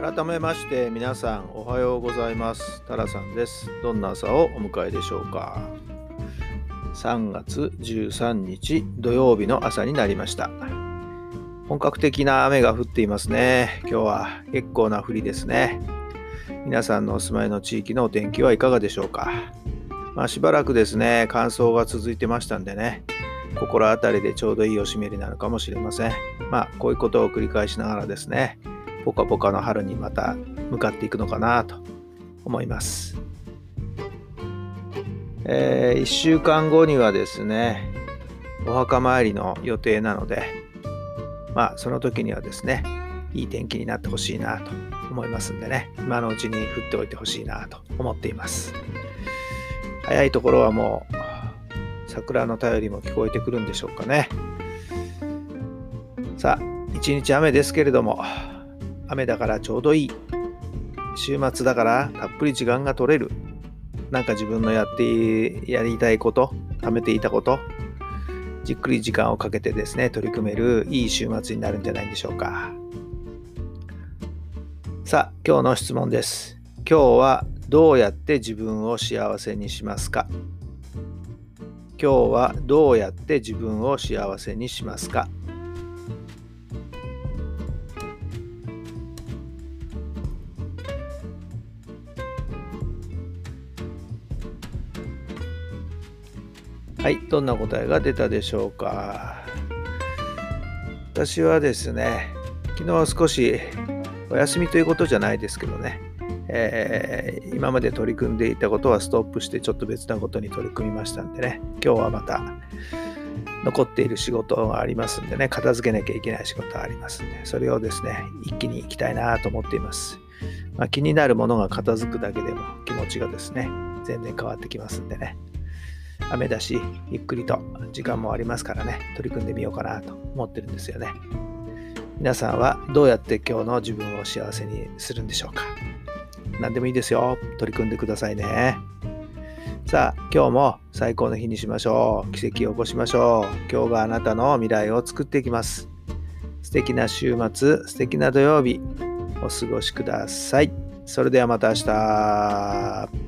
改めまして皆さんおはようございます。タラさんです。どんな朝をお迎えでしょうか。3月13日土曜日の朝になりました。本格的な雨が降っていますね。今日は結構な降りですね。皆さんのお住まいの地域のお天気はいかがでしょうか。まあ、しばらくですね乾燥が続いてましたんでね心当たりでちょうどいいおしめりなのかもしれません。まあこういうことを繰り返しながらですねポカポカの春にまた向かっていくのかなと思います。えー、1週間後にはですね、お墓参りの予定なので、まあその時にはですね、いい天気になってほしいなと思いますんでね、今のうちに降っておいてほしいなと思っています。早いところはもう桜の便りも聞こえてくるんでしょうかね。さあ、一日雨ですけれども、雨だからちょうどいい。週末だからたっぷり時間が取れる。なんか自分のやってやりたいこと、貯めていたこと、じっくり時間をかけてですね、取り組めるいい週末になるんじゃないでしょうか。さあ、今日の質問です。今日はどうやって自分を幸せにしますか？今日はどうやって自分を幸せにしますか？はい、どんな答えが出たでしょうか？私はですね、昨日は少しお休みということじゃないですけどね、えー、今まで取り組んでいたことはストップしてちょっと別なことに取り組みましたんでね、今日はまた残っている仕事がありますんでね、片付けなきゃいけない仕事がありますんで、それをですね、一気に行きたいなと思っています。まあ、気になるものが片付くだけでも気持ちがですね、全然変わってきますんでね。雨だし、ゆっくりと時間もありますからね、取り組んでみようかなと思ってるんですよね。皆さんはどうやって今日の自分を幸せにするんでしょうか？何でもいいですよ。取り組んでくださいね。さあ、今日も最高の日にしましょう。奇跡を起こしましょう。今日があなたの未来を作っていきます。素敵な週末、素敵な土曜日、お過ごしください。それではまた明日。